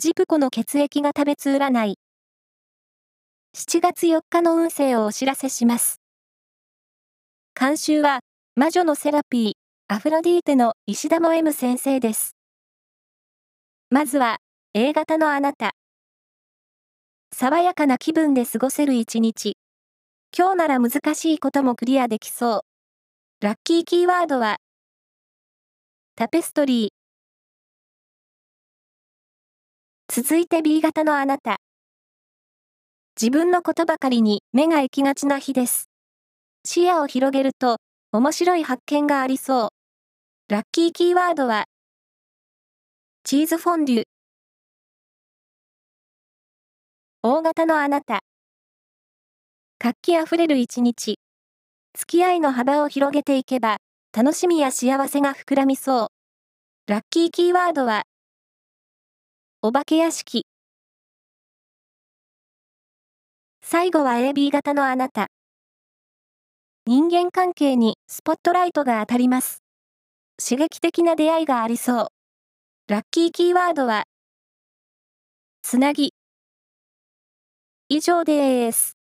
ジプコの血液が食べつ占い。7月4日の運勢をお知らせします。監修は、魔女のセラピー、アフロディーテの石田も M 先生です。まずは、A 型のあなた。爽やかな気分で過ごせる一日。今日なら難しいこともクリアできそう。ラッキーキーワードは、タペストリー。続いて B 型のあなた。自分のことばかりに目が行きがちな日です。視野を広げると面白い発見がありそう。ラッキーキーワードは、チーズフォンデュ。大型のあなた。活気あふれる一日。付き合いの幅を広げていけば、楽しみや幸せが膨らみそう。ラッキーキーワードは、お化け屋敷。最後は AB 型のあなた。人間関係にスポットライトが当たります。刺激的な出会いがありそう。ラッキーキーワードは、つなぎ。以上です。